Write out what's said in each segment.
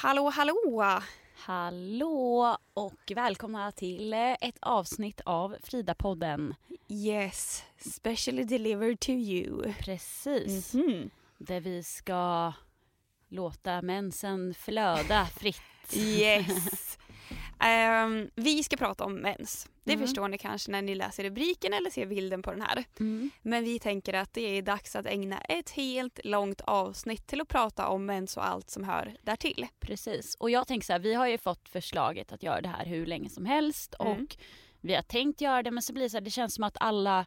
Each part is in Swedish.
Hallå, hallå! Hallå och välkomna till eh, ett avsnitt av Frida-podden. Yes, specially delivered to you. Precis. Mhm. Där vi ska låta mensen flöda fritt. Yes. Ehm, vi ska prata om mens. Det Mm. förstår ni kanske när ni läser rubriken eller ser bilden på den här. Mm. Men vi tänker att det är dags att ägna ett helt långt avsnitt till att prata om mens och allt som hör därtill. Precis. Och jag tänker så här, vi har ju fått förslaget att göra det här hur länge som helst Mm. och vi har tänkt göra det men så blir det så här, det känns som att alla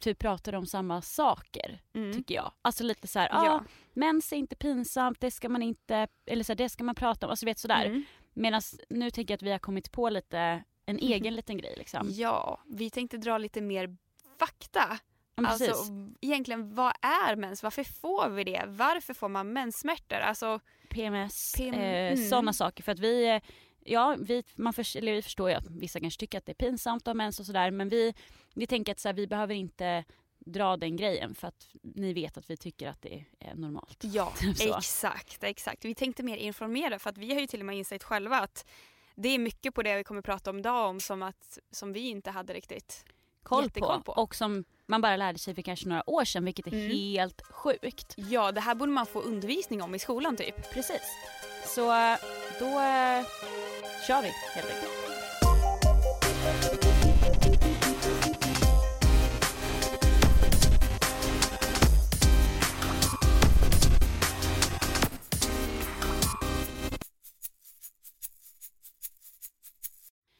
typ pratar om samma saker tycker jag. Alltså lite så här, Ja. ja. mens är inte pinsamt, det ska man inte, eller så här, det ska man prata om, alltså vet sådär. Mm. Medan nu tänker jag att vi har kommit på lite en egen liten grej liksom. Ja, vi tänkte dra lite mer fakta. Ja, Alltså egentligen vad är mens? Varför får vi det? Varför får man menssmärtor? Alltså, PMS, PM, eh, mm. sådana saker. För att vi, eh, ja, vi, man för, eller vi förstår ju att vissa kanske tycker att det är pinsamt att ha mens och sådär. Men vi, vi tänker att så här, vi behöver inte dra den grejen för att ni vet att vi tycker att det är normalt. Ja, Typ exakt, exakt. Vi tänkte mer informera för att vi har ju till och med insett själva att det är mycket på det vi kommer prata om idag om som, att, som vi inte hade riktigt Koll på. på. Och som man bara lärde sig för kanske några år sedan vilket är Mm. helt sjukt. Ja, det här borde man få undervisning om i skolan typ. Precis. Så då eh, kör vi helt enkelt.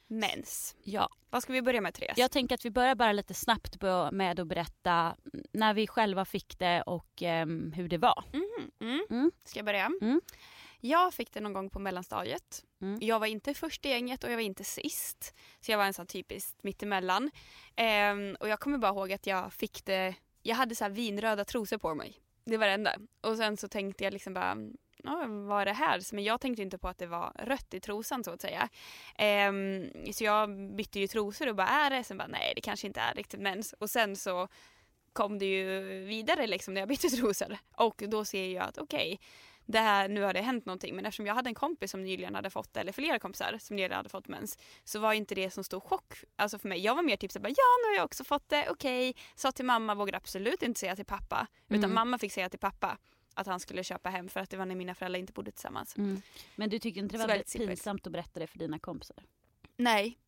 Mens. Ja, Vad ska vi börja med Therese? Jag tänker att vi börjar bara lite snabbt med att berätta när vi själva fick det och ehm, hur det var. Mhm, mm. Mm. Ska jag börja? Mm. Jag fick det någon gång på mellanstadiet. Mm. Jag var inte först i gänget och jag var inte sist. Så jag var en sån typiskt mittemellan. Ehm, och jag kommer bara ihåg att jag fick det, jag hade så här vinröda trosor på mig. Det var det enda. Och sen så tänkte jag liksom bara, ja, vad är det här? Men jag tänkte inte på att det var rött i trosan så att säga. Ehm, så jag bytte ju trosor och bara, är det? Sen bara, nej det kanske inte är riktigt mens. Och sen så kom det ju vidare liksom när jag bytte trosor. Och då ser jag att okej, det här, nu har det hänt någonting. Men eftersom jag hade en kompis som nyligen hade fått eller flera kompisar som nyligen hade fått mens, så var inte det som stor chock alltså för mig. Jag var mer typ såhär, ja nu har jag också fått det, okej. Sa till mamma, vågade absolut inte säga till pappa. Utan Mm. mamma fick säga till pappa att han skulle köpa hem för att det var när mina föräldrar inte bodde tillsammans. Mm. Men du tyckte inte det var väldigt pinsamt att berätta det för dina kompisar? Nej.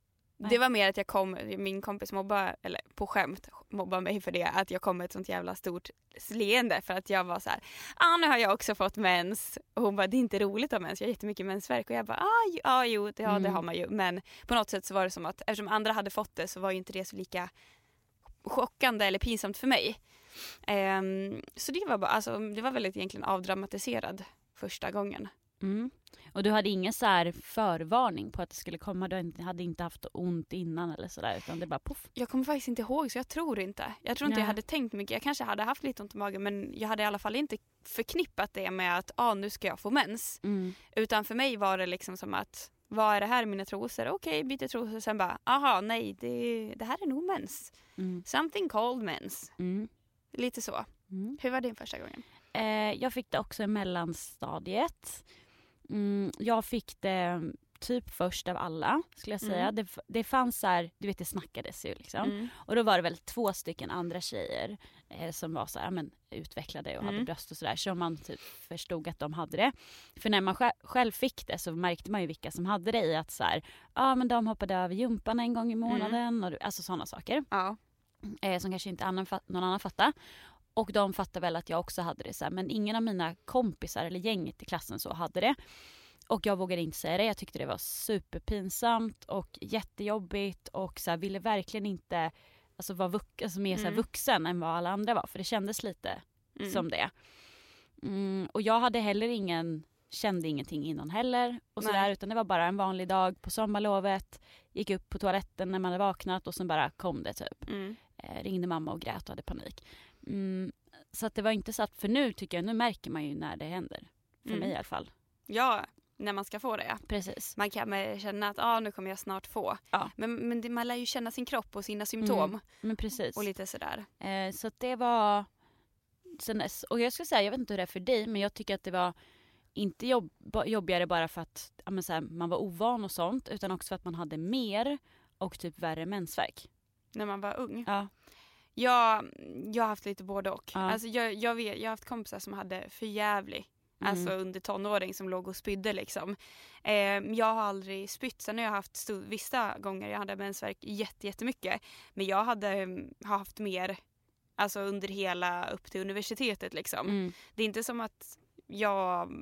Nej. Det var mer att jag kom, min kompis mobbade, eller på skämt mobbade mig för det, att jag kom med ett sånt jävla stort leende för att jag var så här, ah nu har jag också fått mens. Och hon bara, det är inte roligt att ha mens, jag har jättemycket mensvärk. Och jag bara, ah, ju- ah jo, det, ja, det Mm. har man ju. Men på något sätt så var det som att eftersom andra hade fått det så var ju inte det så lika chockande eller pinsamt för mig. Ehm, så det var bara, alltså det var väldigt egentligen avdramatiserad första gången. Mm. Och du hade ingen så förvarning på att det skulle komma? Du hade inte haft ont innan eller sådär utan det bara poff? Jag kommer faktiskt inte ihåg så jag tror inte. Jag tror inte Nej. jag hade tänkt mycket. Jag kanske hade haft lite ont i magen men jag hade i alla fall inte förknippat det med att ah, nu ska jag få mens. Mm. Utan för mig var det liksom som att vad är det här mina trosor? Okej, byter trosor. Sen bara aha, nej, det, det här är nog mens. Mm. Something called mens. Mm. Lite så. Mm. Hur var din första gången? Eh, jag fick det också i mellanstadiet. Mm, jag fick det typ först av alla skulle jag säga. Mm. Det, det fanns så här, du vet det snackades ju liksom. Mm. Och då var det väl två stycken andra tjejer eh, som var så här, ja, men, utvecklade och hade Mm. bröst och sådär. Så man typ förstod att de hade det. För när man själv, själv fick det så märkte man ju vilka som hade det i att så här, ja men de hoppade över gympan en gång i månaden. Och, alltså sådana saker. Ja. Eh, som kanske inte annan, någon annan fattade. Och de fattade väl att jag också hade det. Så här, men ingen av mina kompisar eller gänget i klassen så hade det. Och jag vågade inte säga det. Jag tyckte det var superpinsamt och jättejobbigt och så här, ville verkligen inte alltså, vara vux- alltså, mer så här, Mm. vuxen än vad alla andra var. För det kändes lite Mm. som det. Mm, och jag hade heller ingen, kände ingenting innan heller. Och Nej. sådär, utan det var bara en vanlig dag på sommarlovet. Gick upp på toaletten när man hade vaknat och sen bara kom det typ. Eh, ringde mamma och grät och hade panik. Mm, så att det var inte så att, för nu tycker jag, nu märker man ju när det händer. För Mm. mig i alla fall. Ja, när man ska få det ja. Precis. Man kan känna att ah, nu kommer jag snart få. Ja. Men, men det, man lär ju känna sin kropp och sina symptom. Mm. Men precis. Och lite sådär. Eh, så att det var sen dess. Och jag skulle säga, jag vet inte hur det är för dig, men jag tycker att det var inte jobb, jobbigare bara för att ja, här, man var ovan och sånt, utan också för att man hade mer och typ värre mensvärk. När man var ung. Ja. Jag, jag har haft lite både och. Ja. Alltså jag, jag, vet, jag har haft kompisar som hade för jävlig Mm. Alltså under tonåring som låg och spydde liksom. Eh, jag har aldrig spytt. Sen har jag haft sto- vissa gånger jag hade mensvärk jätte, jättemycket. Men jag hade mm, har haft mer alltså under hela upp till universitetet liksom. Mm. Det är inte som att jag,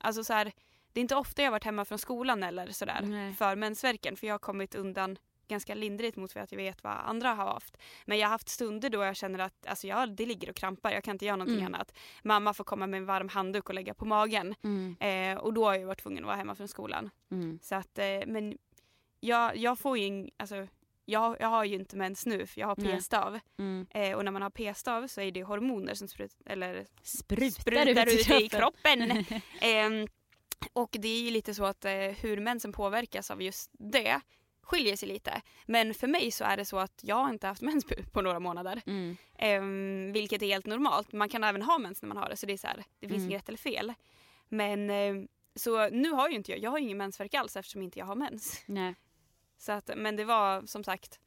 alltså så här, det är inte ofta jag varit hemma från skolan eller sådär Nej. för mensvärken för jag har kommit undan ganska lindrigt mot att jag vet vad andra har haft. Men jag har haft stunder då jag känner att alltså jag, det ligger och krampar, jag kan inte göra någonting Mm. annat. Mamma får komma med en varm handduk och lägga på magen. Mm. Eh, och då har jag varit tvungen att vara hemma från skolan. Mm. Så att, eh, men jag, jag får ju alltså, jag, jag har ju inte mens nu för jag har p-stav. Mm. Eh, och när man har p-stav så är det hormoner som sprut, eller Sprutar, sprutar ut i kroppen. kroppen. Ehm, och det är ju lite så att eh, hur mensen påverkas av just det skiljer sig lite. Men för mig så är det så att jag inte haft mens på- några månader. Mm. Ehm, vilket är helt normalt. Man kan även ha mens när man har det så det är så här, det finns Mm. inget rätt eller fel. Men ehm, så nu har ju inte jag, jag har ingen mensvärk alls eftersom inte jag har mens. Nej. Så att, men det var som sagt,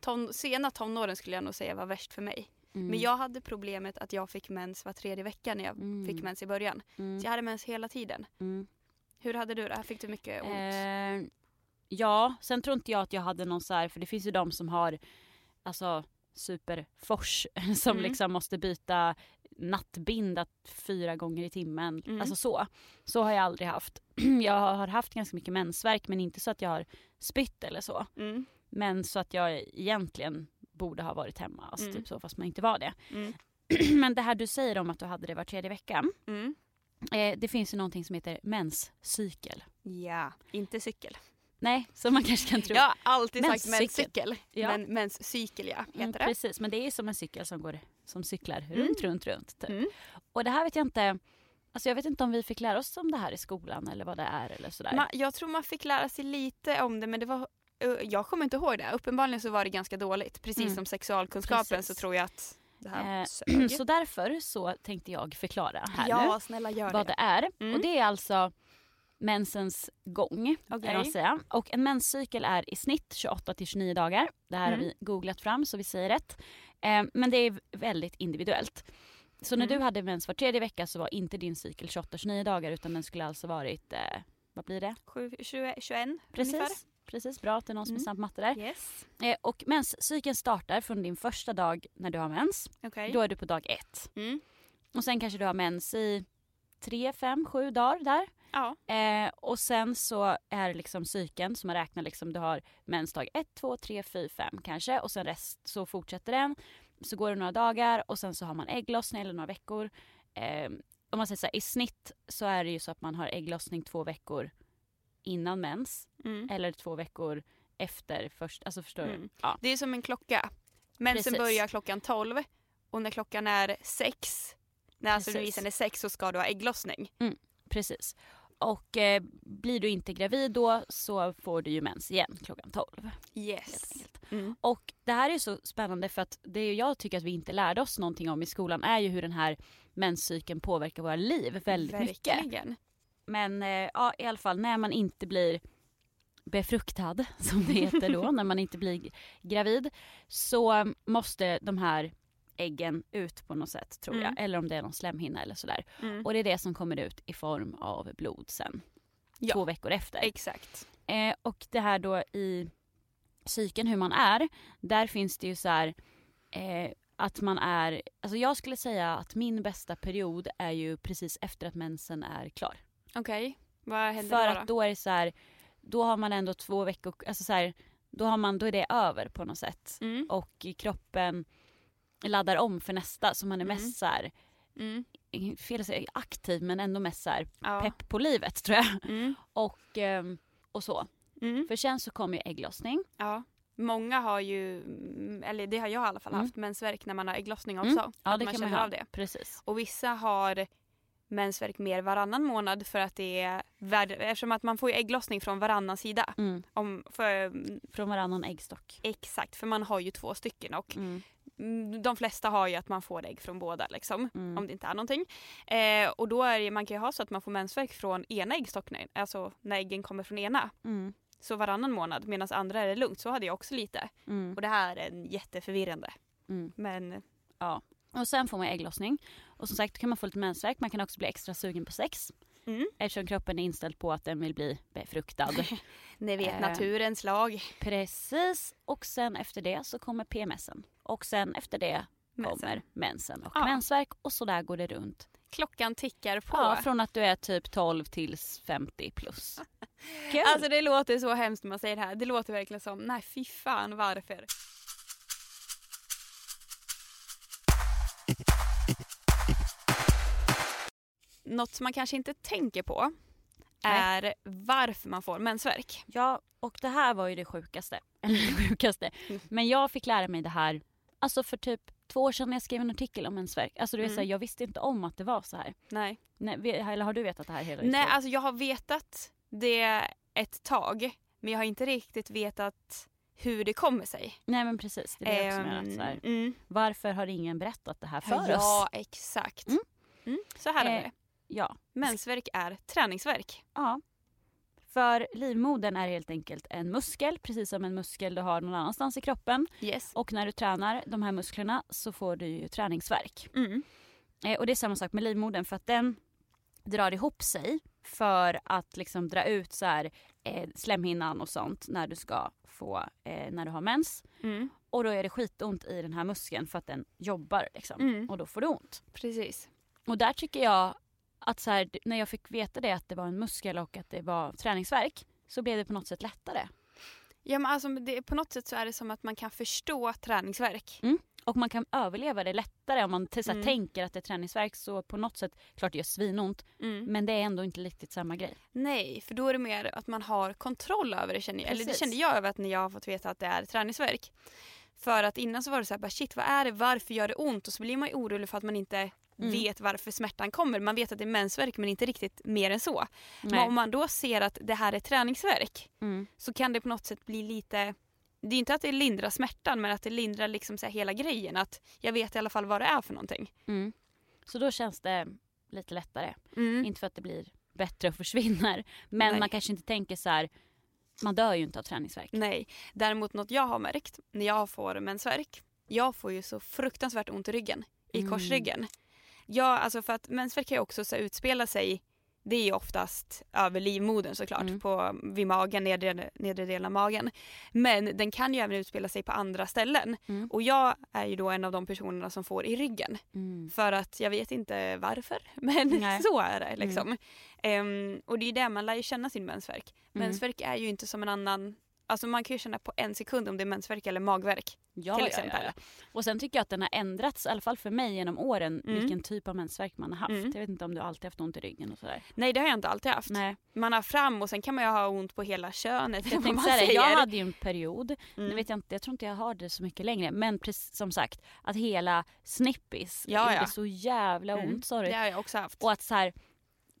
ton, sena tonåren skulle jag nog säga var värst för mig. Mm. Men jag hade problemet att jag fick mens var tredje vecka när jag Mm. fick mens i början. Mm. Så jag hade mens hela tiden. Mm. Hur hade du det? Fick du mycket ont? Eh, ja, sen tror inte jag att jag hade någon så här, för det finns ju de som har alltså superfors som Mm. liksom måste byta nattbinda fyra gånger i timmen. Mm. Alltså så. Så har jag aldrig haft. Jag har haft ganska mycket mensvärk men inte så att jag har spytt eller så. Mm. Men så att jag egentligen borde ha varit hemma. Alltså Mm. typ så fast man inte var det. Mm. Men det här du säger om att du hade det var tredje vecka. Mm. Eh, det finns ju någonting som heter menscykel. Ja, inte cykel. Nej, som man kanske kan tro. Jag har alltid sagt Menscykel. Ja. Men menscykel ja, heter Mm, det. precis, men det är som en cykel som går som cyklar Mm. runt, runt, runt. Typ. Mm. Och det här vet jag inte, alltså jag vet inte om vi fick lära oss om det här i skolan eller vad det är eller sådär. Ma, jag tror man fick lära sig lite om det men det var jag kommer inte ihåg det. Uppenbarligen så var det ganska dåligt. Precis Mm. som sexualkunskapen Precis. så tror jag att det här Eh, så därför så tänkte jag förklara här ja, nu snälla vad det. det är. Mm. Och det är alltså mensens gång. Okej. Kan säga. Och en menscykel är i snitt 28 till 29 dagar. Det här Mm. har vi googlat fram så vi säger rätt. Eh, men det är väldigt individuellt. Så när Mm. du hade mens var tredje vecka så var inte din cykel 28-29 dagar utan den skulle alltså varit, eh, vad blir det? Sju- 20, 21 Precis, ungefär. precis bra att det är någon som är Mm. snabb matte där. Yes. Eh, och menscykeln startar från din första dag när du har mens. Okej. Då är du på dag ett. Mm. Och sen kanske du har mens i tre, fem, sju dagar där. Ja. Eh, och sen så är det liksom cykeln som man räknar liksom, du har mensdag 1, 2, 3, 4, 5 kanske och sen rest så fortsätter den. Så går det några dagar och sen så har man ägglossning eller några veckor. Eh, om man säger så här, i snitt så är det ju så att man har ägglossning två veckor innan mens Mm. eller två veckor efter först, alltså förstår Mm. du? Ja. Det är som en klocka. Mensen Precis. börjar klockan 12 och när klockan är 6, när alltså Precis. releasen är 6 så ska du ha ägglossning. Precis. Och eh, blir du inte gravid då så får du ju mens igen klockan 12. helt Yes. Mm. Och det här är så spännande för att det jag tycker att vi inte lärde oss någonting om i skolan är ju hur den här menscykeln påverkar våra liv väldigt mycket. Verkligen. Men eh, ja, i alla fall när man inte blir befruktad, som det heter då, när man inte blir gravid, så måste de här äggen ut på något sätt tror jag. Mm. Eller om det är någon slemhinna eller sådär. Mm. Och det är det som kommer ut i form av blod sen. Ja. Två veckor efter. Exakt. Eh, och det här då i psyken hur man är, där finns det ju så här eh, att man är, alltså jag skulle säga att min bästa period är ju precis efter att mensen är klar. Okej. Vad händer För då? då? att då är det så här, då har man ändå två veckor, alltså så här, då, har man, då är det över på något sätt. Mm. Och kroppen laddar om för nästa så man är Mm. mest så här, Mm. fel att säga aktiv men ändå mest så här Ja. pepp på livet tror jag. Mm. Och, ehm, och så. Mm. För sen så kommer ju ägglossning. Ja. Många har ju, mm, eller det har jag i alla fall Mm. haft, mensvärk när man har ägglossning också. Ja att det man kan man känner ha. av det. Precis. Och vissa har mensvärk mer varannan månad för att det är värd, eftersom att man får ju ägglossning från varannan sida. Mm. Om, för, Från varannan äggstock. exakt, för man har ju två stycken och Mm. Mm, de flesta har ju att man får ägg från båda liksom. Mm. Om det inte är någonting. Eh, och då är det, man kan ju ha så att man får mensvärk från ena äggstocken, alltså när äggen kommer från ena. Mm. Så varannan månad medan andra är det lugnt. Så hade jag också lite. Mm. Och det här är en jätteförvirrande. Mm. Men Ja. Och sen får man ägglossning. Och som sagt då kan man få lite mensvärk. Man kan också bli extra sugen på sex. mm, Eftersom kroppen är inställd på att den vill bli befruktad. ni vet Eh. naturens lag. Precis. Och sen efter det så kommer PMSen. Och sen efter det Mensen. kommer mensen och Ja. mensvärk. Och så där går det runt. Klockan tickar på. Ja, från att du är typ 12 till 50 plus. Kul. Alltså det låter så hemskt när man säger det här. Det låter verkligen som, nej fy fan varför? Något som man kanske inte tänker på är varför man får mensvärk. Ja, och det här var ju det sjukaste. Eller det sjukaste. Men jag fick lära mig det här alltså för typ två år sedan när jag skrev en artikel om mensvärk. Alltså du vet, Mm. här, jag visste inte om att det var så här. Nej. Nej, eller har du vetat det här hela nej, alltså jag har vetat det ett tag men jag har inte riktigt vetat hur det kommer sig. Nej men precis, det är det jag också. Ehm, Så här. mm. Varför har ingen berättat det här för oss? Ja, exakt. Mm. Mm. Så här är Eh, det. Ja. Mensvärk är träningsvärk. ja. För livmodern är helt enkelt en muskel, precis som en muskel du har någon annanstans i kroppen. Yes. Och när du tränar de här musklerna så får du ju träningsvärk. Mm. Eh, och det är samma sak med livmodern för att den drar ihop sig för att liksom dra ut så här, eh, slemhinnan och sånt när du ska få, eh, när du har mens. Mm. Och då är det skitont i den här muskeln för att den jobbar liksom. Mm. Och då får du ont. Precis. Och där tycker jag att så här, när jag fick veta det att det var en muskel och att det var träningsvärk så blev det på något sätt lättare. Ja, men alltså, det, på något sätt så är det som att man kan förstå träningsvärk. Och man kan överleva det lättare om man här, Mm. tänker att det är träningsvärk så på något sätt, klart det gör svinont Mm. men det är ändå inte riktigt samma grej. Nej, för då är det mer att man har kontroll över det känner jag. Eller det kände jag över att när jag har fått veta att det är träningsvärk. För att innan så var det så här, bara, shit vad är det, varför gör det ont? Och så blir man ju orolig för att man inte Mm. vet varför smärtan kommer. Man vet att det är mensvärk men inte riktigt mer än så. Men Nej. om man då ser att det här är träningsvärk Mm. så kan det på något sätt bli lite det är inte att det lindrar smärtan men att det lindrar liksom så hela grejen. Att jag vet i alla fall vad det är för någonting. Mm. Så då känns det lite lättare. Mm. Inte för att det blir bättre och försvinner. Men Nej. man kanske inte tänker så här. man dör ju inte av träningsvärk. Nej. Däremot något jag har märkt när jag får mensvärk. Jag får ju så fruktansvärt ont i ryggen. I Mm. korsryggen. Ja, alltså för att mensvärk kan ju också så utspela sig det är ju oftast över livmodern såklart, Mm. på, vid magen, nedre, nedre delen av magen. Men den kan ju även utspela sig på andra ställen. Mm. Och jag är ju då en av de personerna som får i ryggen. Mm. För att jag vet inte varför, men Nej. så är det liksom. Ehm, och det är ju det, man lär ju känna sin mensvärk. Mm. Mensvärk är ju inte som en annan, alltså man kan ju känna på en sekund om det är mensvärk eller magvärk. Ja, till exempel. Ja, ja. Och sen tycker jag att den har ändrats, i alla fall för mig genom åren, Mm. vilken typ av mensvärk man har haft. Mm. Jag vet inte om du alltid haft ont i ryggen och sådär. Nej det har jag inte alltid haft. Nej, Man har fram och sen kan man ju ha ont på hela könet. jag tänkte säger. Jag hade ju en period, Mm. nu vet jag inte, jag tror inte jag har det så mycket längre, men precis som sagt att hela snippis Ja, gjorde så jävla ont, Mm. sorry. Det har jag också haft. Och att så här,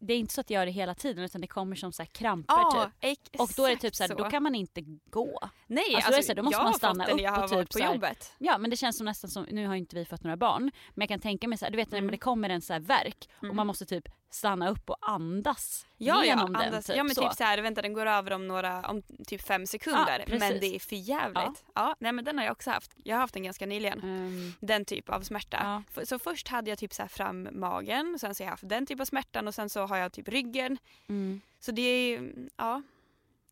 det är inte så att jag gör det hela tiden utan det kommer som så här kramper Ja, typ. Och då är det typ så här, så. då kan man inte gå. Nej, alltså, alltså, då är det så här, då måste man stanna upp jag har och typ på jobbet. Ja men det känns som nästan som, nu har inte vi fått några barn, men jag kan tänka mig så här, du vet när Mm. det kommer en så här verk och Mm. man måste typ stanna upp och andas Ja, ja, genom den. andas, Typ, ja men så. typ så här, vänta den går över om några, om typ fem sekunder. Ja, men det är för jävligt. Ja. nej men den har jag också haft. Jag har haft den ganska nyligen. Ehm, Den typ av smärta. Ja. Så först hade jag typ så fram magen, sen så har jag haft den typ av smärtan och sen så har jag typ ryggen. mm. Så det är, ja.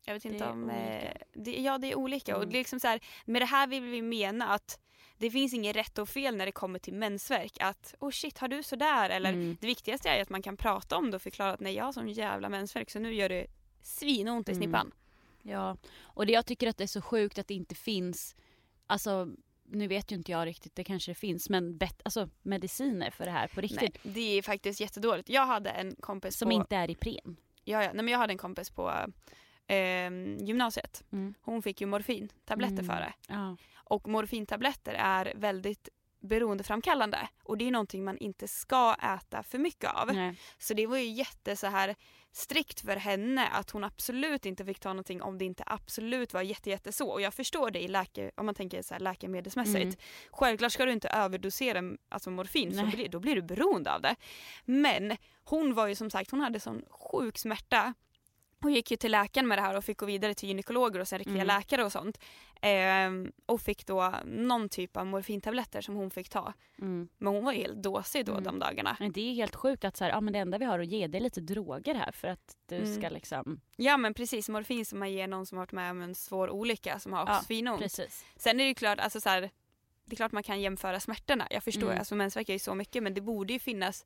Jag vet inte är om... Eh, det, ja det är olika och Mm. det är liksom så här, med det här vill vi mena att det finns inget rätt och fel när det kommer till mensvärk. Att oh shit har du sådär? Eller Mm. det viktigaste är att man kan prata om det och förklara att nej jag har sån jävla mensvärk så nu gör det svinont i Mm. snippan. Ja, och det jag tycker att det är så sjukt att det inte finns alltså nu vet ju inte jag riktigt, det kanske det finns, men bet, alltså, mediciner för det här på riktigt. Nej, det är faktiskt jättedåligt. Jag hade en kompis Som på... inte är Ipren. Ja, ja. Nej, men jag hade en kompis på eh, gymnasiet. Mm. Hon fick ju morfintabletter Mm. för det. Ja. Och morfintabletter är väldigt beroendeframkallande och det är någonting man inte ska äta för mycket av. Nej. Så det var ju jätte så här strikt för henne att hon absolut inte fick ta någonting om det inte absolut var jätte, jätte så. Och jag förstår det i läke, om man tänker så här läkemedelsmässigt. Mm. Självklart ska du inte överdosera alltså morfin för Nej. blir, då blir du beroende av det. Men hon var ju som sagt, hon hade sån sjuk smärta. Hon gick ju till läkaren med det här och fick gå vidare till gynekologer och sen riktiga Mm. läkare och sånt. Ehm, och fick då någon typ av morfintabletter som hon fick ta. Mm. Men hon var ju helt dåsig då Mm. de dagarna. Men det är helt sjukt att så här, ja, men det enda vi har att ge det är lite droger här för att du Mm. ska liksom... Ja men precis, morfin som man ger någon som har varit med om en svår olycka som har Ja, svinont. Precis. Sen är det ju klart, alltså så här, det är klart man kan jämföra smärtorna. Jag förstår, Mm. alltså mensvärk är ju så mycket men det borde ju finnas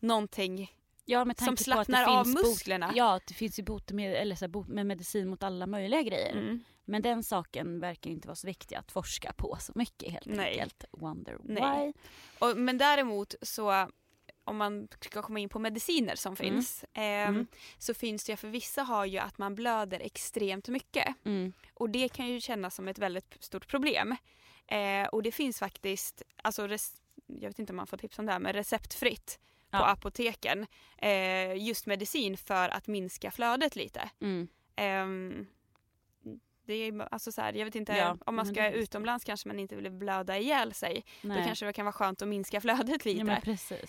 någonting Ja, med som slappnar av finns bot- musklerna. Ja, det finns ju botemedel, eller så här, bot med medicin mot alla möjliga grejer. Mm. Men den saken verkar inte vara så viktig att forska på så mycket helt Nej. enkelt. Wonder Nej. why. Och, men däremot så om man ska komma in på mediciner som Mm. finns ehm, Mm. så finns det ju för vissa har ju att man blöder extremt mycket Mm. och det kan ju kännas som ett väldigt stort problem. Eh, och det finns faktiskt, alltså jag vet inte om man får tips om det här, men receptfritt på Ja. apoteken eh, just medicin för att minska flödet lite. Mm. Ehm, det är alltså så här, jag vet inte, Ja, om man ska det utomlands kanske man inte vill blöda ihjäl sig. Nej. Då kanske det kan vara skönt att minska flödet lite.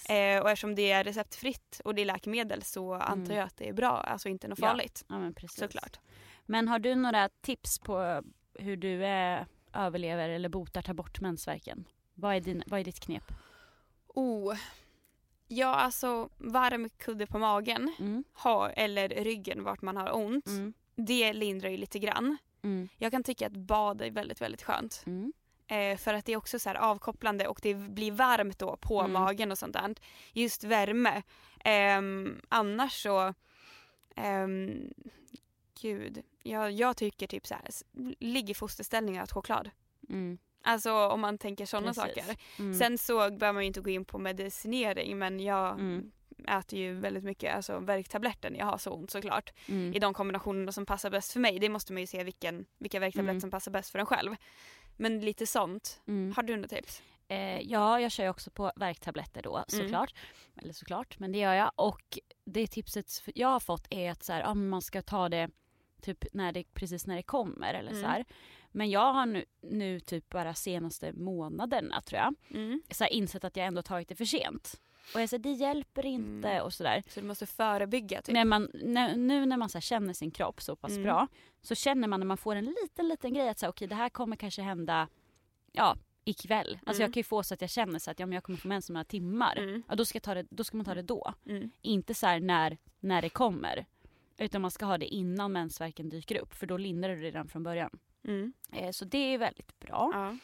ja. Eh, och eftersom det är receptfritt och det är läkemedel så antar Mm. jag att det är bra, alltså inte något farligt. ja, men precis. Såklart. Men har du några tips på hur du eh, överlever eller botar, tar bort mensvärken? Vad är, din, vad är ditt knep? Oh. Ja, alltså varm kudde på magen Mm. ha, eller ryggen vart man har ont. Mm. Det lindrar ju lite grann. Mm. Jag kan tycka att bad är väldigt, väldigt skönt. Mm. Eh, för att det är också så här avkopplande och det blir varmt då på Mm. magen och sånt där. Just värme. Ehm, annars så, ehm, gud, jag, jag tycker typ så här, ligg i fosterställning och ät choklad. Mm. Alltså om man tänker sådana saker. Mm. Sen så behöver man ju inte gå in på medicinering men jag Mm. äter ju väldigt mycket alltså, värktabletter när jag har så ont såklart. Mm. I de kombinationerna som passar bäst för mig. Det måste man ju se vilken, vilka värktabletter Mm. som passar bäst för en själv. Men lite sånt. Mm. Har du några tips? Eh, ja, jag kör ju också på värktabletter då Mm. såklart. Eller såklart, men det gör jag. Och det tipset jag har fått är att så här, men man ska ta det typ när det, precis när det kommer eller så här. Men jag har nu, nu typ bara senaste månaderna tror jag Mm. så här, insett att jag ändå tagit det för sent. Och jag säger det hjälper inte Mm. och sådär. Så du måste förebygga typ? När man, när, nu när man så känner sin kropp så pass Mm. bra så känner man när man får en liten liten grej att så här, okej det här kommer kanske hända ja, ikväll. Alltså Mm. jag kan ju få så att jag känner så att ja, men jag kommer få mens om några timmar. Mm. Ja, då, ska ta det, då ska man ta det då. Mm. Inte så när, när det kommer. Utan man ska ha det innan mensvärken dyker upp för då lindrar du det redan från början. Mm. Eh, så det är väldigt bra. Ja.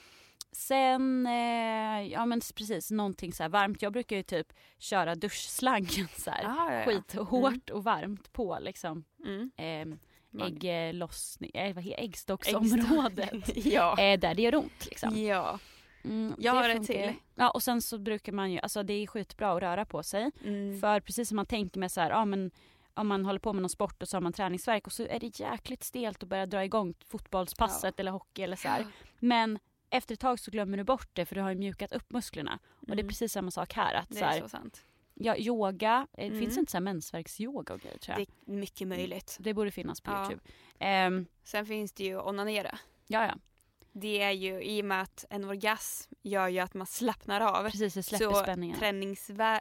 Sen, eh, ja men precis någonting så varmt. Jag brukar ju typ köra duschslangen så här. Ah, ja, ja. Skithårt och varmt på liksom Mm. eh, Mag- ägglossning, äh, vad heter äggstocksområdet. ja. eh, där det gör ont liksom. ja. Mm, Jag det har funkar. till. Ja och sen så brukar man ju, alltså det är skitbra att röra på sig. Mm. För precis som man tänker med så här, ja men om man håller på med någon sport och så har man träningsverk och så är det jäkligt stelt att börja dra igång fotbollspasset eller hockey eller så här. Men efter ett tag så glömmer du bort det för du har ju mjukat upp musklerna. Och det är Mm. precis samma sak här. Att Det så är här, så sant. ja, yoga, eh, Mm. finns det inte så här mensvärksyoga och grejer tror jag? Det är mycket möjligt. Det borde finnas på Ja. Youtube. Ehm, Sen finns det ju onanera. ja, ja. Det är ju i och med att en orgasm gör ju att man slappnar av. Precis, det släpper så spänningen. träningsvär...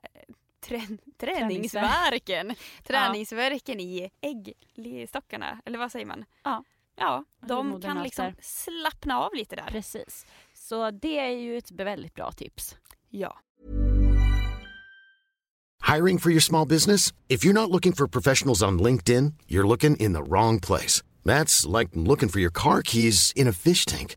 Trän... Träningsvärken. Träningsvärken i äggstockarna, eller vad säger man? Ja. Ja, de kan liksom slappna av lite där. Precis. Så det är ju ett väldigt bra tips. Ja. Hiring for your small business? If you're not looking for professionals on LinkedIn, you're looking in the wrong place. That's like looking for your car keys in a fish tank.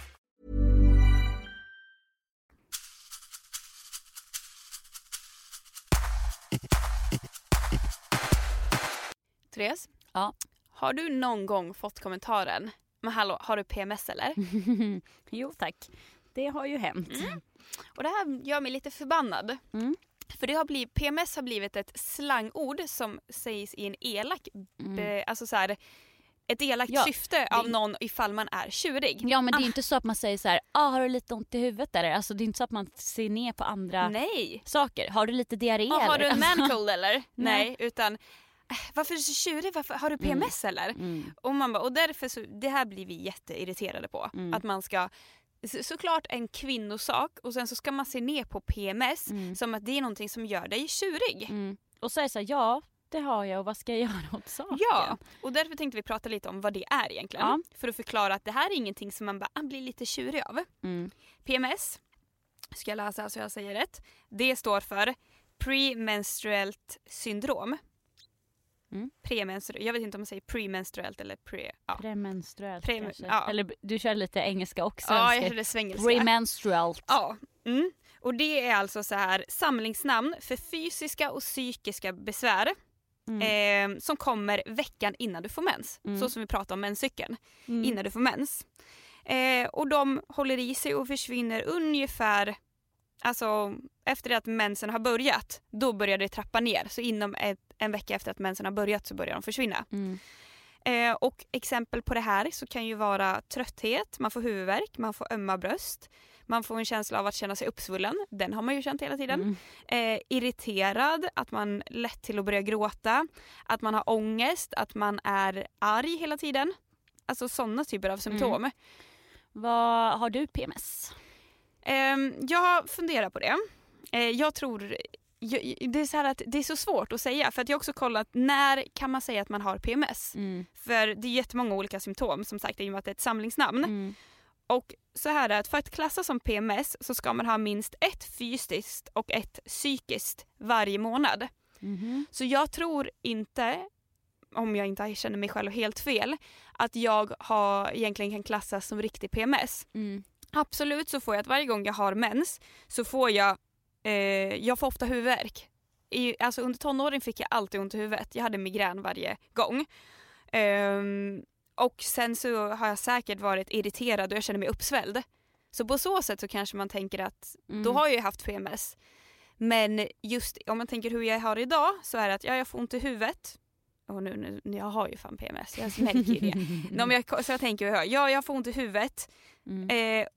Therese, Ja. har du någon gång fått kommentaren men hallå, har du PMS eller? jo tack, det har ju hänt. Och det här gör mig lite förbannad. Mm. För det har blivit, PMS har blivit ett slangord som sägs i en elak, be, alltså så här, ett elakt Mm. Ja, syfte av någon ifall man är tjurig. Ja men det är ju inte så att man säger så här, ah, har du lite ont i huvudet eller? Alltså det är inte så att man ser ner på andra Nej! saker. Har du lite diarré Ah, har du eller? en Alltså, mancold eller? Nej, Nej. utan "Äh, varför är du så tjurig? Varför, har du PMS eller? Mm. Och, man bara, och därför så, det här blir vi jätteirriterade på. Mm. Att man ska så, såklart en kvinnosak och sen så ska man se ner på PMS Mm. som att det är någonting som gör dig tjurig. Mm. Och säga så här, ja det har jag och vad ska jag göra åt saken? Ja, och därför tänkte vi prata lite om vad det är egentligen. Ja. För att förklara att det här är ingenting som man bara ah, blir lite tjurig av. Mm. PMS, ska jag läsa så jag säger rätt. Det står för premenstruellt syndrom. Mm. Premenstru- jag vet inte om man säger premenstruellt eller pre... Ja, Premenstruellt Prem- kanske. ja. Eller du kör lite engelska och ja jag svenska. hörde svengelska. Premenstruellt. Ja. Mm. Och det är alltså så här samlingsnamn för fysiska och psykiska besvär Mm. eh, som kommer veckan innan du får mens. Mm. Så som vi pratade om menscykeln. Mm. Innan du får mens. Eh, och de håller i sig och försvinner ungefär Alltså efter det att mensen har börjat, då börjar det trappa ner. Så inom ett, en vecka efter att mensen har börjat så börjar de försvinna. Mm. Eh, och exempel på det här så kan ju vara trötthet, man får huvudvärk, man får ömma bröst. Man får en känsla av att känna sig uppsvullen, den har man ju känt hela tiden. Mm. Eh, irriterad, att man lätt till att börja gråta. Att man har ångest, att man är arg hela tiden. Alltså sådana typer av symptom. Vad, har du PMS? Ehm, jag funderar på det. Eh, jag tror det är så att det är så svårt att säga för att jag har också kollat när kan man säga att man har PMS? Mm. För det är jättemånga olika symptom som sagt i och med att det är ett samlingsnamn. Mm. Och så här är att för att klassas som PMS så ska man ha minst ett fysiskt och ett psykiskt varje månad. Mhm. Så jag tror inte, om jag inte känner mig själv helt fel, att jag har, egentligen kan klassas som riktig PMS. Mm. Absolut så får jag att varje gång jag har mens så får jag, eh, jag får ofta huvudvärk. I, alltså under tonåren fick jag alltid ont i huvudet. Jag hade migrän varje gång. Ehm, och sen så har jag säkert varit irriterad och jag känner mig uppsvälld. Så på så sätt så kanske man tänker att Mm. då har jag ju haft PMS. Men just om man tänker hur jag har idag så är det att ja, jag får ont i huvudet. Och nu, nu, jag har ju fan PMS, jag märker ju det. Men jag, så jag tänker, ja jag får ont i huvudet. Mm. Eh,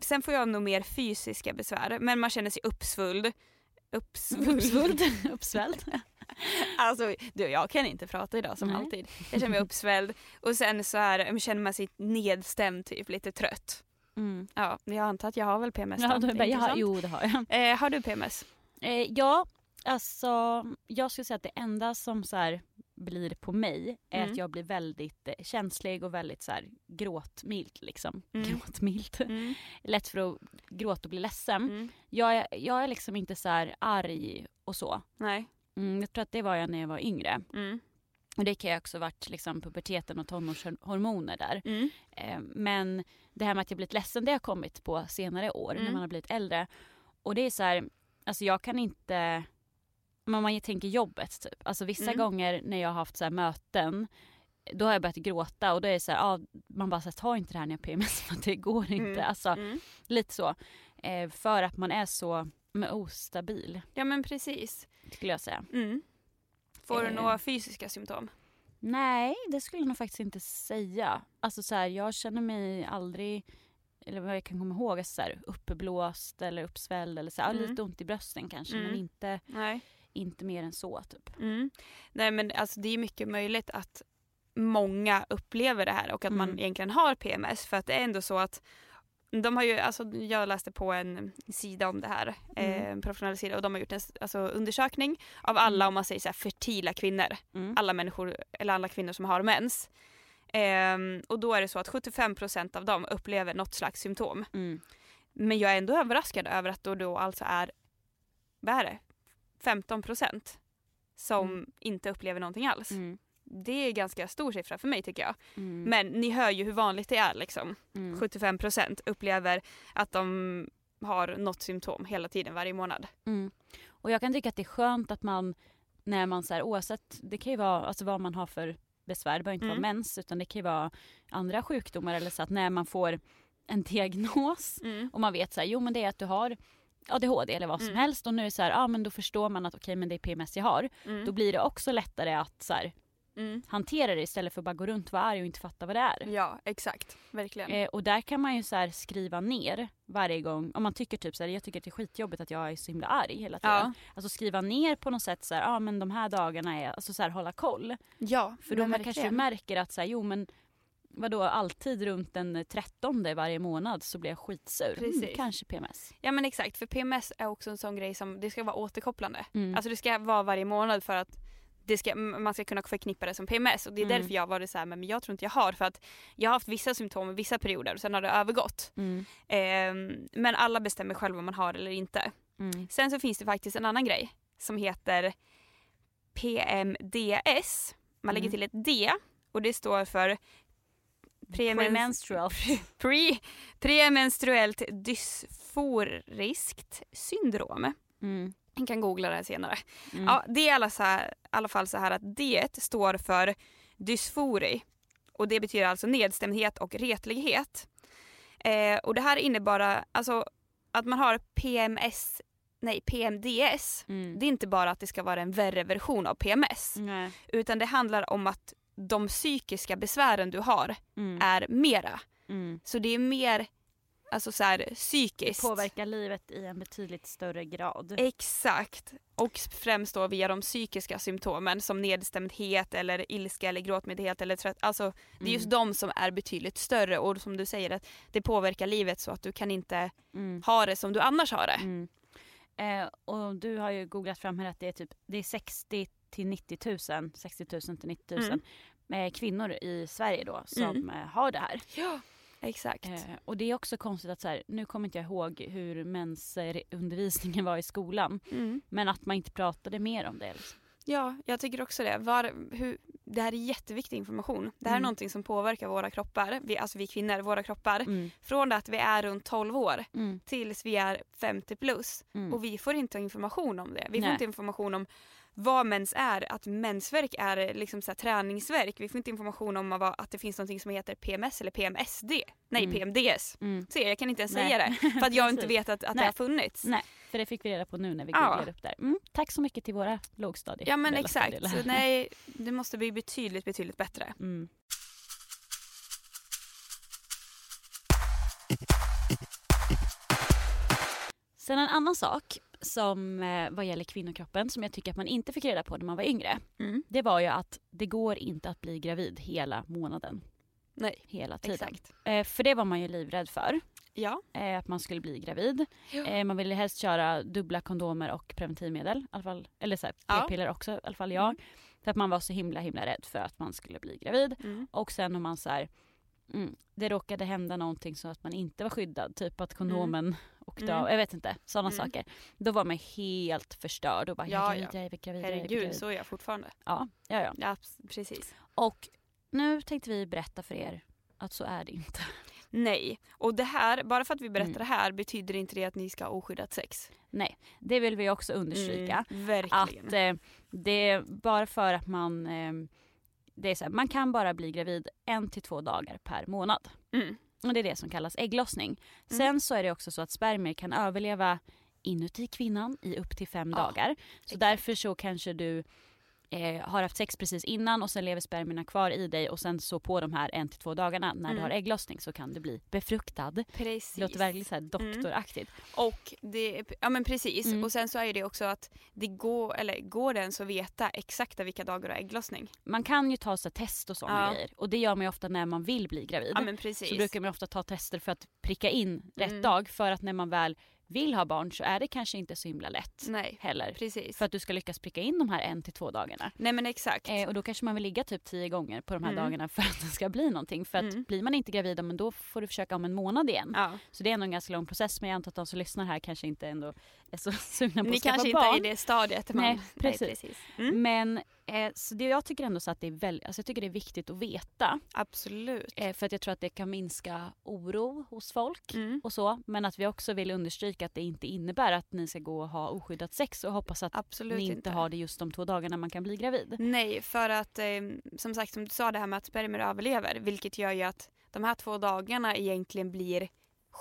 sen får jag nog mer fysiska besvär, men man känner sig uppsvulld. Uppsvulld? Uppsvulld. Uppsvälld. alltså, du, jag kan inte prata idag som Nej. alltid. Jag känner mig uppsvälld och sen så är, känner man sig nedstämd, typ, lite trött. Mm. Ja, jag antar att jag har väl PMS Ja, då. då, Det är bara, ja, intressant. jo det har jag. Eh, har du PMS? Eh, ja, alltså jag skulle säga att det enda som så här blir på mig är Mm. att jag blir väldigt eh, känslig och väldigt så här gråtmild liksom. Mm. Gråtmild. Mm. Lätt för att gråta och bli ledsen. Mm. Jag, är, jag är liksom inte så här arg och så. Nej. Mm, jag tror att det var jag när jag var yngre. Mm. Och det kan ju också varit liksom puberteten och tonårshormoner där. Mm. Eh, men det här med att jag blivit ledsen det har kommit på senare år Mm. när man har blivit äldre. Och det är så här, alltså jag kan inte, om man tänker jobbet typ. Alltså vissa Mm. gånger när jag har haft så möten då har jag börjat gråta och då är det så här, ja, man bara så här, ta inte det här när jag har PMS för det går inte. Mm. Alltså Mm. lite så. Eh, för att man är så men, ostabil Ja men precis. skulle jag säga. Mm. Får du Eh. några fysiska symptom? Nej, det skulle jag nog faktiskt inte säga. Alltså så här, jag känner mig aldrig, eller vad jag kan komma ihåg, alltså så här, uppblåst eller uppsvälld eller så här, Mm. lite ont i brösten kanske men Mm. inte Nej. inte mer än så typ. Mm. Nej men alltså det är mycket möjligt att många upplever det här och att man Mm. egentligen har PMS för att det är ändå så att de har ju, alltså jag läste på en sida om det här, Mm. eh, en professionell sida och de har gjort en alltså, undersökning av alla om man säger så här fertila kvinnor, Mm. alla människor eller alla kvinnor som har mens. Ehm, och då är det så att 75% av dem upplever något slags symptom. Mm. Men jag är ändå överraskad över att det då alltså är, vad är det, 15% som Mm. inte upplever någonting alls. Mm. Det är ganska stor siffra för mig tycker jag. Mm. Men ni hör ju hur vanligt det är liksom. Mm. 75% upplever att de har något symptom hela tiden varje månad. Mm. Och jag kan tycka att det är skönt att man när man så här, oavsett, det kan ju vara alltså vad man har för besvär, det behöver inte Mm. vara mens utan det kan ju vara andra sjukdomar eller så att när man får en diagnos och man vet så här, jo men det är att du har ADHD eller vad som Mm. helst och nu är det så här, ja men då förstår man att okej men det är PMS jag har. Mm. Då blir det också lättare att så här, Mm. hantera det istället för att bara gå runt och vara arg och inte fatta vad det är. Ja, exakt. Verkligen. Eh, och där kan man ju så skriva ner varje gång, om man tycker typ så här, jag tycker att det är skitjobbigt att jag är så himla arg hela tiden. Ja. Alltså skriva ner på något sätt så här, ja men de här dagarna är, alltså så här hålla koll. ja, För då man kanske verkligen. märker att så här, jo men vadå alltid runt den 13 varje månad så blir jag skitsur. Mm, Precis. kanske PMS. Ja men exakt, för PMS är också en sån grej som det ska vara återkopplande. Mm. Alltså det ska vara varje månad för att det ska, man ska kunna förknippa det som PMS och det är Mm. därför jag var det så här, men jag tror inte jag har för att jag har haft vissa symptom i vissa perioder och sen har det övergått. Mm. Ehm, men alla bestämmer själva om man har eller inte. Mm. Sen så finns det faktiskt en annan grej som heter PMDS. Man lägger Mm. till ett D och det står för premens- Premenstrual. pre, premenstruellt dysforiskt syndrom. Jag kan googla det här senare. Mm. Ja, det är i alla, så här, alla fall så här att D står för dysfori och det betyder alltså nedstämdhet och retlighet. Eh, och det här innebär alltså att man har PMS, nej PMDS. Mm. Det är inte bara att det ska vara en värre version av PMS Nej. utan det handlar om att de psykiska besvären du har Mm. är mera. Mm. Så det är mer alltså så här, psykiskt. Påverkar livet i en betydligt större grad. Exakt. Och främst då via de psykiska symptomen som nedstämdhet eller ilska eller gråtmildhet eller trött. Alltså det är just Mm. de som är betydligt större och som du säger att det påverkar livet så att du kan inte Mm. ha det som du annars har det. Mm. Eh, och du har ju googlat fram här att det är typ det är 60 till 90 000, 60 000 till 90 000 eh, kvinnor i Sverige då som Mm. eh, har det här. Ja, exakt. Eh, och det är också konstigt att så här, nu kommer inte jag ihåg hur mensundervisningen var i skolan. Mm. Men att man inte pratade mer om det. Liksom. Ja, jag tycker också det. Var, hur, det här är jätteviktig information. Det här är Mm. någonting som påverkar våra kroppar, vi, alltså vi kvinnor, våra kroppar. Mm. Från att vi är runt 12 år Mm. tills vi är 50 plus. Mm. Och vi får inte information om det. Vi får Nej. inte information om vad mens är, att mensvärk är liksom så här träningsverk. Vi får inte information om att det finns något som heter PMS eller PMSD. Nej, Mm. PMDS. Mm. Se, jag kan inte ens Nej. säga det för att jag inte vet att, att det har funnits. Nej, för det fick vi reda på nu när vi Ja. googlade upp där. Mm. Tack så mycket till våra lågstadier. Ja men exakt. nej, det måste bli betydligt, betydligt bättre. Mm. Sen en annan sak som eh, vad gäller kvinnokroppen som jag tycker att man inte fick reda på när man var yngre. Mm. Det var ju att det går inte att bli gravid hela månaden. Nej, Hela tiden. exakt. Eh, för det var man ju livrädd för. Ja. Eh, att man skulle bli gravid. Eh, man ville helst köra dubbla kondomer och preventivmedel. Fall, eller så här, Ja. p-piller också, i alla fall jag. För att man var så himla himla rädd för att man skulle bli gravid. Mm. Och sen om man så här, mm, det råkade hända någonting så att man inte var skyddad. Typ att kondomen åkte Mm. av. Jag vet inte. Sådana Mm. saker. Då var man helt förstörd och bara Ja, jag är gravid, ja. jag är gravid, jag är Herregud, gravid. så är jag fortfarande. Ja, ja, ja. Ja, precis. Och nu tänkte vi berätta för er att så är det inte. Nej, och det här, bara för att vi berättar Mm. det här betyder inte det att ni ska ha oskyddat sex. Nej, det vill vi också understryka. Mm, verkligen. Att eh, det bara för att man eh, det är så här, man kan bara bli gravid en till två dagar per månad. Mm. Och det är det som kallas ägglossning. Mm. Sen så är det också så att spermier kan överleva inuti kvinnan i upp till fem Ja, dagar. Så exakt. därför så kanske du eh, har haft sex precis innan och sen lever spermierna kvar i dig och sen så på de här en till två dagarna när Mm. du har ägglossning så kan du bli befruktad. Precis. Det låter verkligen så här doktoraktigt. Och det, ja men precis. Mm. Och sen så är det också att det går, eller går det ens att veta exakta vilka dagar du har ägglossning? Man kan ju ta så test och sådana Ja. grejer och det gör man ju ofta när man vill bli gravid. Ja men precis. så brukar man ofta ta tester för att pricka in rätt Mm. dag för att när man väl vill ha barn så är det kanske inte så himla lätt Nej, heller. precis. För att du ska lyckas pricka in de här en till två dagarna. Nej men exakt. Eh, och då kanske man vill ligga typ tio gånger på de här Mm. dagarna för att det ska bli någonting. För att Mm. blir man inte gravid, men då får du försöka om en månad igen. ja. Så det är ändå en ganska lång process men jag antar att de som lyssnar här kanske inte ändå är så sugna på Ni att skaffa kanske inte barn. är i det stadiet. Man... Nej, precis. Mm. Men eh, så det, jag tycker ändå så att det är väldigt, alltså jag tycker det är viktigt att veta. Absolut. Eh, för att jag tror att det kan minska oro hos folk Mm. och så. Men att vi också vill understryka att det inte innebär att ni ska gå och ha oskyddat sex och hoppas att Absolut ni inte, inte. har det just de två dagarna man kan bli gravid. Nej, för att eh, som sagt som du sa det här med att spermier överlever vilket gör ju att de här två dagarna egentligen blir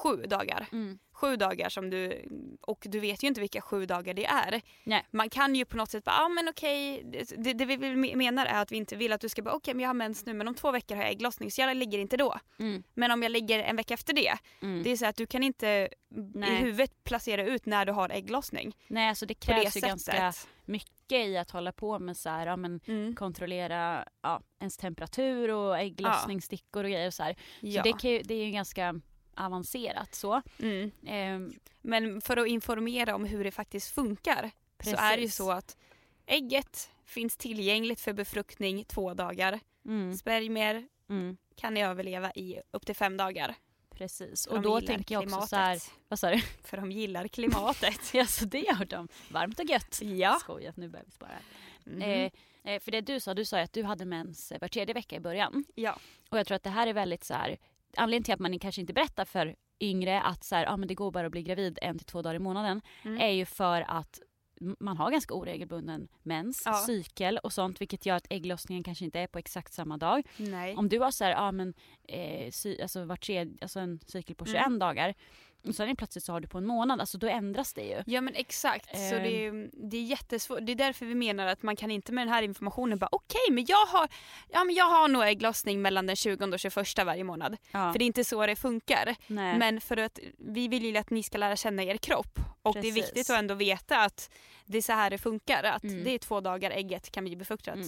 sju dagar. Mm. Sju dagar som du, och du vet ju inte vilka sju dagar det är. Nej. Man kan ju på något sätt bara, ja ah, men okej, det, det vi menar är att vi inte vill att du ska bara, okej men jag har mens nu men om två veckor har jag ägglossning så jag ligger inte då. Mm. Men om jag ligger en vecka efter det, Mm. det är så att du kan inte i Nej. huvudet placera ut när du har ägglossning. Nej alltså det På det krävs ju ganska sättet. mycket i att hålla på med så här, ja, men Mm. kontrollera ja, ens temperatur och ägglossningsstickor och grejer och så här. Ja. Så det, kan det är ju ganska avancerat så. Mm. Ehm, Men för att informera om hur det faktiskt funkar så är det ju Precis. så att ägget finns tillgängligt för befruktning två dagar. mm, Spermier mm, kan överleva i upp till fem dagar. precis. Och då tänker jag också klimatet. så här, vad sa du? För de gillar klimatet. ja så det har de. Varmt och gött. Ja. Skojat, nu börjar vi spara. Eh, eh, för det du sa, du sa ju att du hade mens eh, var tredje vecka i början. ja. Och jag tror att det här är väldigt så här, anledningen till att man kanske inte berättar för yngre att så här, ah, men det går bara att bli gravid en till två dagar i månaden Mm. är ju för att man har ganska oregelbunden mens, Ja. cykel och sånt vilket gör att ägglossningen kanske inte är på exakt samma dag. Nej. Om du har så här, ja men eh, alltså var tredje, alltså en cykel på 21 Mm. dagar och sen är plötsligt så har du på en månad, alltså då ändras det ju. Ja men exakt, så Eh. det är, det är jättesvårt. Det är därför vi menar att man kan inte med den här informationen bara okej men jag har, ja, men jag har nog ägglossning mellan den 20 och 21 varje månad. Ja. För det är inte så det funkar. Nej. Men för att vi vill ju att ni ska lära känna er kropp. Och det är Precis. viktigt att ändå veta att det är så här det funkar. Att Mm. det är två dagar ägget kan bli befruktat. Mm.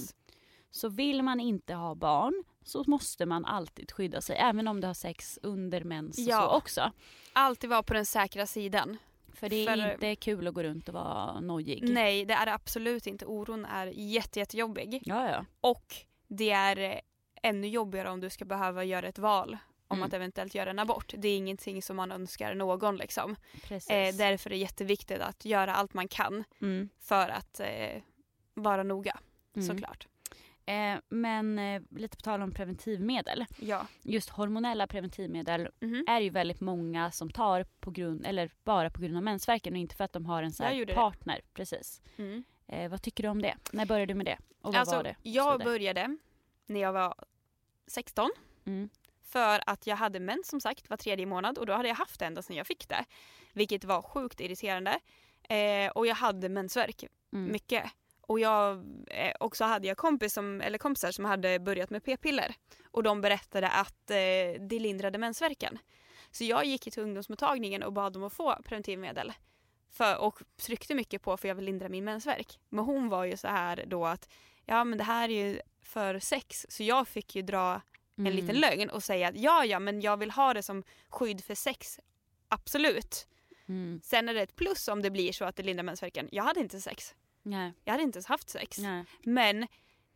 Så vill man inte ha barn så måste man alltid skydda sig även om du har sex under mens och Ja. så också. Alltid vara på den säkra sidan. För det är För- inte kul att gå runt och vara nojig. Nej det är det absolut inte. Oron är jätte, jättejobbig. Ja, ja. Och det är ännu jobbigare om du ska behöva göra ett val om Mm. att eventuellt göra en abort. Det är ingenting som man önskar någon liksom. Eh, därför är det jätteviktigt att göra allt man kan mm. för att eh, vara noga. Mm. Såklart. Eh, men eh, lite på tal om preventivmedel. Ja. Just hormonella preventivmedel Mhm. är ju väldigt många som tar på grund, eller bara på grund av mensvärken och inte för att de har en så det. partner. Precis. Mm. Eh, vad tycker du om det? När började du med det? Och vad Alltså, var det? Jag började när jag var 16 Mm. för att jag hade mens som sagt var tredje månad och då hade jag haft det ända sedan jag fick det. Vilket var sjukt irriterande. Eh, och jag hade mensvärk Mm. mycket. Och jag eh, också hade jag kompis som, eller kompisar som hade börjat med p-piller. Och de berättade att eh, det lindrade mensvärken. Så jag gick till ungdomsmottagningen och bad dem att få preventivmedel. För, och tryckte mycket på för jag vill lindra min mensvärk. Men hon var ju så här då att ja men det här är ju för sex. Så jag fick ju dra en Mm. liten lögn och säga att ja ja men jag vill ha det som skydd för sex. Absolut. Mm. Sen är det ett plus om det blir så att det lindrar mensvärken. Jag hade inte sex. Nej. Jag hade inte ens haft sex. Nej. Men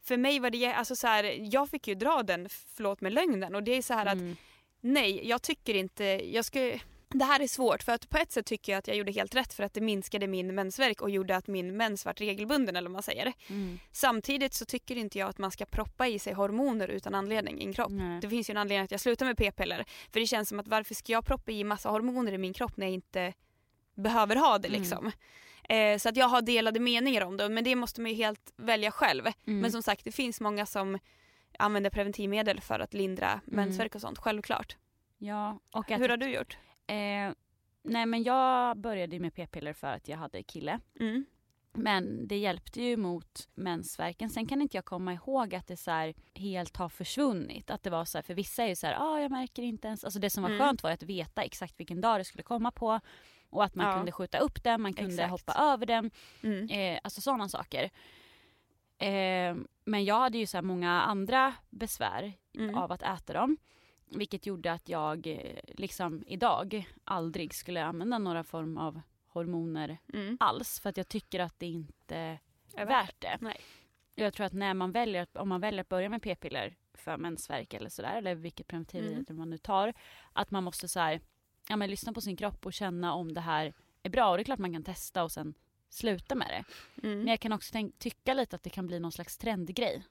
för mig var det, alltså så här, jag fick ju dra den, förlåt med lögnen och det är så här att Mm. nej, jag tycker inte, jag skulle det här är svårt för att på ett sätt tycker jag att jag gjorde helt rätt för att det minskade min mensvärk och gjorde att min mens var regelbunden eller vad man säger. Mm. Samtidigt så tycker inte jag att man ska proppa i sig hormoner utan anledning i en kropp. Nej. Det finns ju en anledning att jag slutar med p-piller. För det känns som att varför ska jag proppa i massa hormoner i min kropp när jag inte behöver ha det Mm. Eh, så att jag har delade meningar om det men det måste man ju helt välja själv. Mm. Men som sagt det finns många som använder preventivmedel för att lindra mensvärk och sånt, självklart. Ja, och att Hur har du gjort? Eh, nej men jag började med p-piller för att jag hade kille. Mm. Men det hjälpte ju mot mensvärken. Sen kan inte jag komma ihåg att det så helt har försvunnit. Att det var så här, för vissa är ju så här, ah, jag märker inte ens. Alltså det som var Mm. skönt var att veta exakt vilken dag det skulle komma på. Och att man Ja. kunde skjuta upp den, man kunde Exakt. hoppa över den. Mm. Eh, alltså sådana saker. Eh, men jag hade ju så många andra besvär Mm. av att äta dem. Vilket gjorde att jag eh, liksom idag aldrig skulle använda några form av hormoner Mm. alls. För att jag tycker att det inte är Är värt det. Nej. Jag tror att när man väljer, om man väljer att börja med p-piller för mensvärk eller sådär, eller vilket preventivmedel Mm. man nu tar, att man måste så här, ja, men lyssna på sin kropp och känna om det här är bra. Och det är klart man kan testa och sen sluta med det. Mm. Men jag kan också tänk, tycka lite att det kan bli någon slags trendgrej.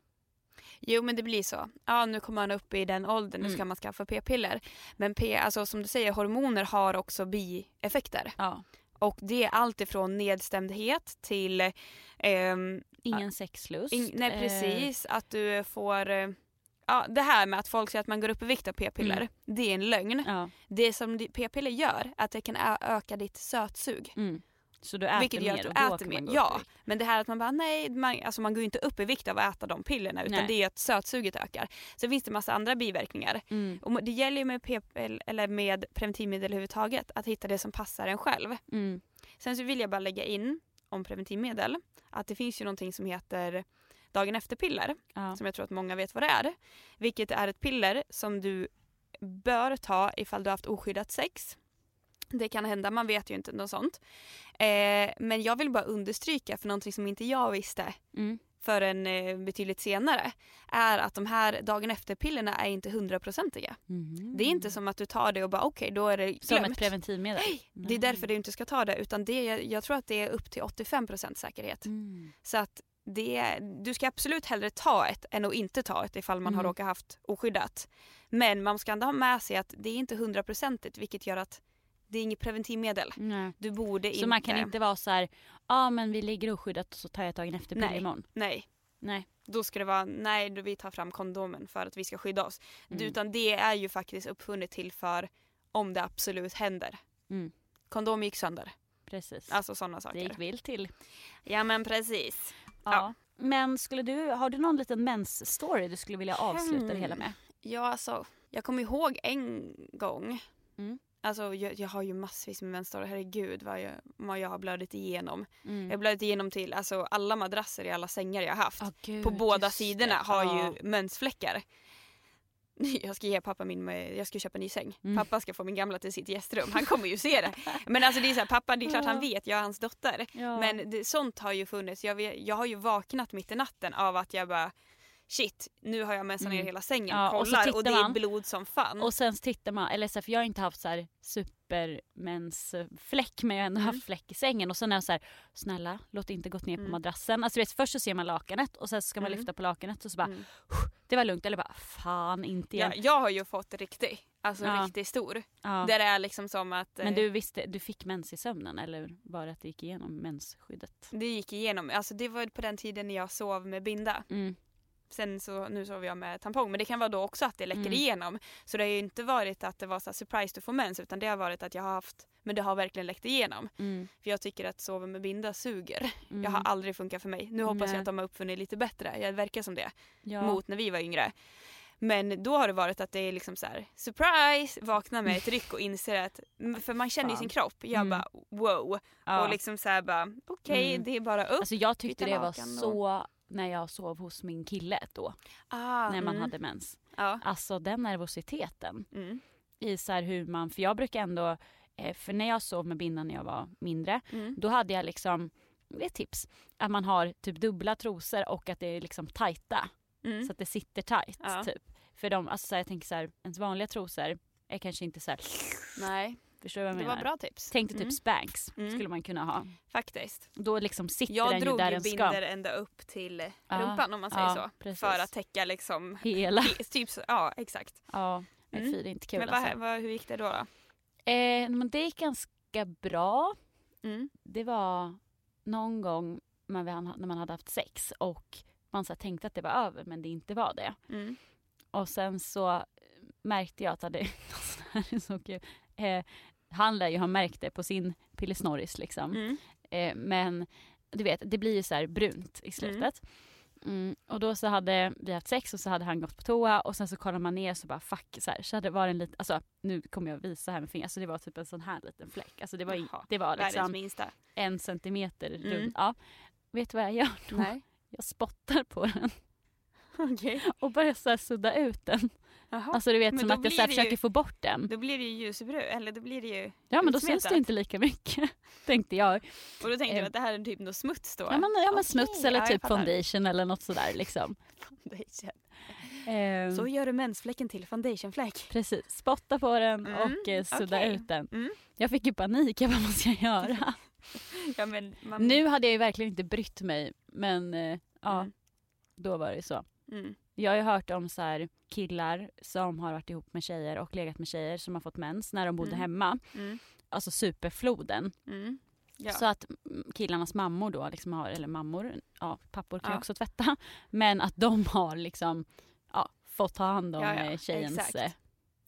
Jo men det blir så. Ja nu kommer man upp i den åldern, nu Mm. ska man skaffa p-piller. Men p, alltså som du säger, hormoner har också bieffekter. Ja. Och det är allt ifrån nedstämdhet till ehm, Ingen sexlust. in, nej Eh, precis att du får eh, Ja, det här med att folk säger att man går upp i vikt av p-piller, Mm. det är en lögn. ja. Det som p-piller gör är att det kan öka ditt sötsug. Mm. Så du äter Vilket gör mer att du då äter mer. Ja, men det här att man bara nej, man, alltså man går ju inte upp i vikt av att äta de pillerna utan Nej. det är att sötsuget ökar. Sen finns det massa andra biverkningar. Mm. Och det gäller ju med, eller med preventivmedel överhuvudtaget att hitta det som passar en själv. Mm. Sen så vill jag bara lägga in om preventivmedel att det finns ju någonting som heter dagen efter-piller Ja. som jag tror att många vet vad det är. Vilket är ett piller som du bör ta ifall du har haft oskyddat sex. Det kan hända, man vet ju inte något sånt. Eh, men jag vill bara understryka för någonting som inte jag visste Mm. förrän eh, betydligt senare är att de här dagen efter-pillerna är inte hundraprocentiga. Mhm. Det är inte som att du tar det och bara okej då är det glömt. Som ett preventivmedel? Det är därför du inte ska ta det utan det jag tror att det är upp till 85% säkerhet. Mm. Så att det, du ska absolut hellre ta ett än att inte ta ett ifall man har Mm. råkat haft oskyddat. Men man ska ändå ha med sig att det är inte hundraprocentigt vilket gör att det är inget preventivmedel. Nej. Du borde Så inte... man kan inte vara så här, ja men vi ligger oskyddat och så tar jag dagen efter Nej. imorgon. Nej, Nej. då ska det vara nej då vi tar fram kondomen för att vi ska skydda oss. Mm. Utan det är ju faktiskt uppfunnet till för om det absolut händer. Mm. Kondom gick sönder. Precis. Alltså sådana det saker. gick vilt till. Ja men precis. Ja. Ja. Men skulle du, har du någon liten mens-story du skulle vilja avsluta det Hmm. hela med? Ja alltså, jag kommer ihåg en gång. Mm. Alltså jag, jag har ju massvis med mensdagar, herregud vad jag, vad jag har blödit igenom. Jag har Mm. blödit igenom till alltså, alla madrasser i alla sängar jag har haft. Ah, gud, På båda sidorna det. har Ja. ju mensfläckar. Jag ska ge pappa min, jag ska köpa en ny säng. Mm. Pappa ska få min gamla till sitt gästrum. Han kommer ju se det. Men alltså det är så här, pappa det är klart han vet, jag är hans dotter. Ja. Men det, sånt har ju funnits. Jag, vet, jag har ju vaknat mitt i natten av att jag bara shit, nu har jag mensat ner Mm. hela sängen. Ja, och så Kollar och, det är man. blod som fan. Och sen tittar man, eller så för jag har inte haft så här supermensfläck men jag har ändå Mm. haft fläck i sängen och sen är jag så här, snälla låt inte gått ner på Mm. madrassen. Alltså vet, först så ser man lakanet och sen ska man Mm. lyfta på lakanet och så bara Mm. det var lugnt eller bara fan inte igen. jag, jag har ju fått riktig, alltså Ja. riktigt stor. Ja. Där det är liksom som att Men eh, du visste, du fick mens i sömnen eller var det att det gick igenom mensskyddet? det gick igenom. Alltså det var på den tiden när jag sov med binda. Sen så, nu sover jag med tampong men det kan vara då också att det läcker Mm. igenom. Så det har ju inte varit att det var så surprise du får mens utan det har varit att jag har haft, men det har verkligen läckt igenom. Mm. För jag tycker att sova med binda suger. Mm. Jag har aldrig funkat för mig. Nu hoppas Nej. jag att de har uppfunnit lite bättre. Jag verkar som det. ja. Mot när vi var yngre. Men då har det varit att det är liksom så här surprise, vakna med ett ryck och inser att, för man känner ju sin kropp. Jag Mm. bara wow. ja. Och liksom så här bara okej Mm. det är bara upp. Alltså jag tyckte det var och- så när jag sov hos min kille då, ah, när man mm. hade mens. Ja. Alltså den nervositeten Mm. i så hur man, för jag brukar ändå, eh, för när jag sov med bindan när jag var mindre, Mm. då hade jag liksom, det är ett tips, att man har typ dubbla trosor och att det är liksom tajta. Mm. Så att det sitter tajt Ja. typ. För de, alltså så jag tänker så ens vanliga trosor är kanske inte så Nej, förstår du vad jag det menar? var bra tips. Tänk dig typ Mm. Spanx Mm. skulle man kunna ha. Faktiskt. Då liksom sitter Jag den ju drog där ju den ska. binder ända upp till rumpan om man säger ja, så. precis. För att täcka liksom, Hela. typ så, ja exakt. Ja, men Mm. fy det är inte kul Men alltså. vad, vad, hur gick det då? då? Eh, men det gick ganska bra. Mm. Det var någon gång när, man hade haft sex och man så här tänkte att det var över men det inte var det. Mm. Och sen så märkte jag att det, alltså, det här är så kul. Eh, han lär ju ha märkt det på sin pillesnorris liksom. Mm. Eh, men du vet, det blir ju så här brunt i slutet. Mm, och då så hade vi haft sex och så hade han gått på toa och sen så kollar man ner så bara fuck så här. Så hade det varit en liten, alltså nu kommer jag visa här med fingret, alltså det var typ en sån här liten fläck. Alltså det var, Jaha, det var liksom en centimeter Mm. runt. Ja. Vet du vad jag gör då? Nej. Jag spottar på den Okej. och börjar så sudda ut den. Jaha. Alltså du vet Men som att jag så det ju- försöker få bort den. Då blir det ju ljusbrun, eller då blir det ju Ja men då syns det inte lika mycket. Tänkte jag. Och då tänkte Eh, jag att det här är typ något smuts då? Ja men, ja, men Okej, smuts eller ja, typ foundation eller något sådär liksom. Foundation. Ehm, Så gör du mensfläcken till foundationfläck. Precis, spotta på den Mm, och eh, sudda okej. ut den. Mm. Jag fick ju panik, jag bara vad ska jag göra? Ja, men man... nu hade jag ju verkligen inte brytt mig men eh, ja, Mm. då var det så. Mm. Jag har ju hört om så här killar som har varit ihop med tjejer och legat med tjejer som har fått mens när de bodde Mm. hemma. Mm. Alltså superfloden. Mm. Ja. Så att mm, killarnas mammor då, liksom har, eller mammor, ja pappor kan Ja. också tvätta. Men att de har liksom ja, fått ta hand om Ja, ja, eh, tjejens exakt. eh,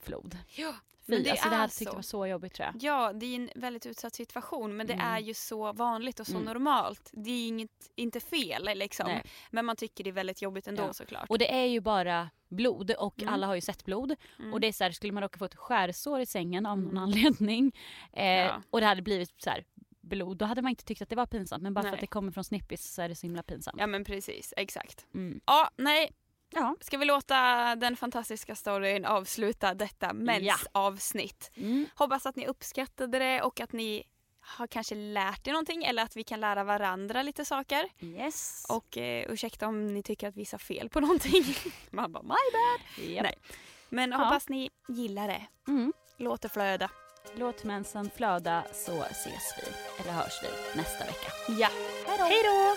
flod. ja. Men Fy, det alltså det är här tyckte jag var så jobbigt tror jag. Ja, det är en väldigt utsatt situation men det Mm. är ju så vanligt och så Mm. normalt. Det är inget, inte fel liksom. Nej. Men man tycker det är väldigt jobbigt ändå Ja. såklart. Och det är ju bara blod och Mm. alla har ju sett blod. Mm. Och det är så här, skulle man råka få ett skärsår i sängen av någon anledning eh, Ja. och det hade blivit så här blod, då hade man inte tyckt att det var pinsamt. Men bara för Nej. att det kommer från snippis så är det så himla pinsamt. Ja men precis, exakt. Mm. Ja, nej. Ja. Ska vi låta den fantastiska storyn avsluta detta mensavsnitt? Mm. Hoppas att ni uppskattade det och att ni har kanske lärt er någonting eller att vi kan lära varandra lite saker. Yes. Och eh, ursäkta om ni tycker att vi sa fel på någonting. Man bara my bad. Japp. Nej. Men Ja. hoppas ni gillar det. Mm. Låt det flöda. Låt mensen flöda så ses vi, eller hörs vi nästa vecka. Ja. Hej då!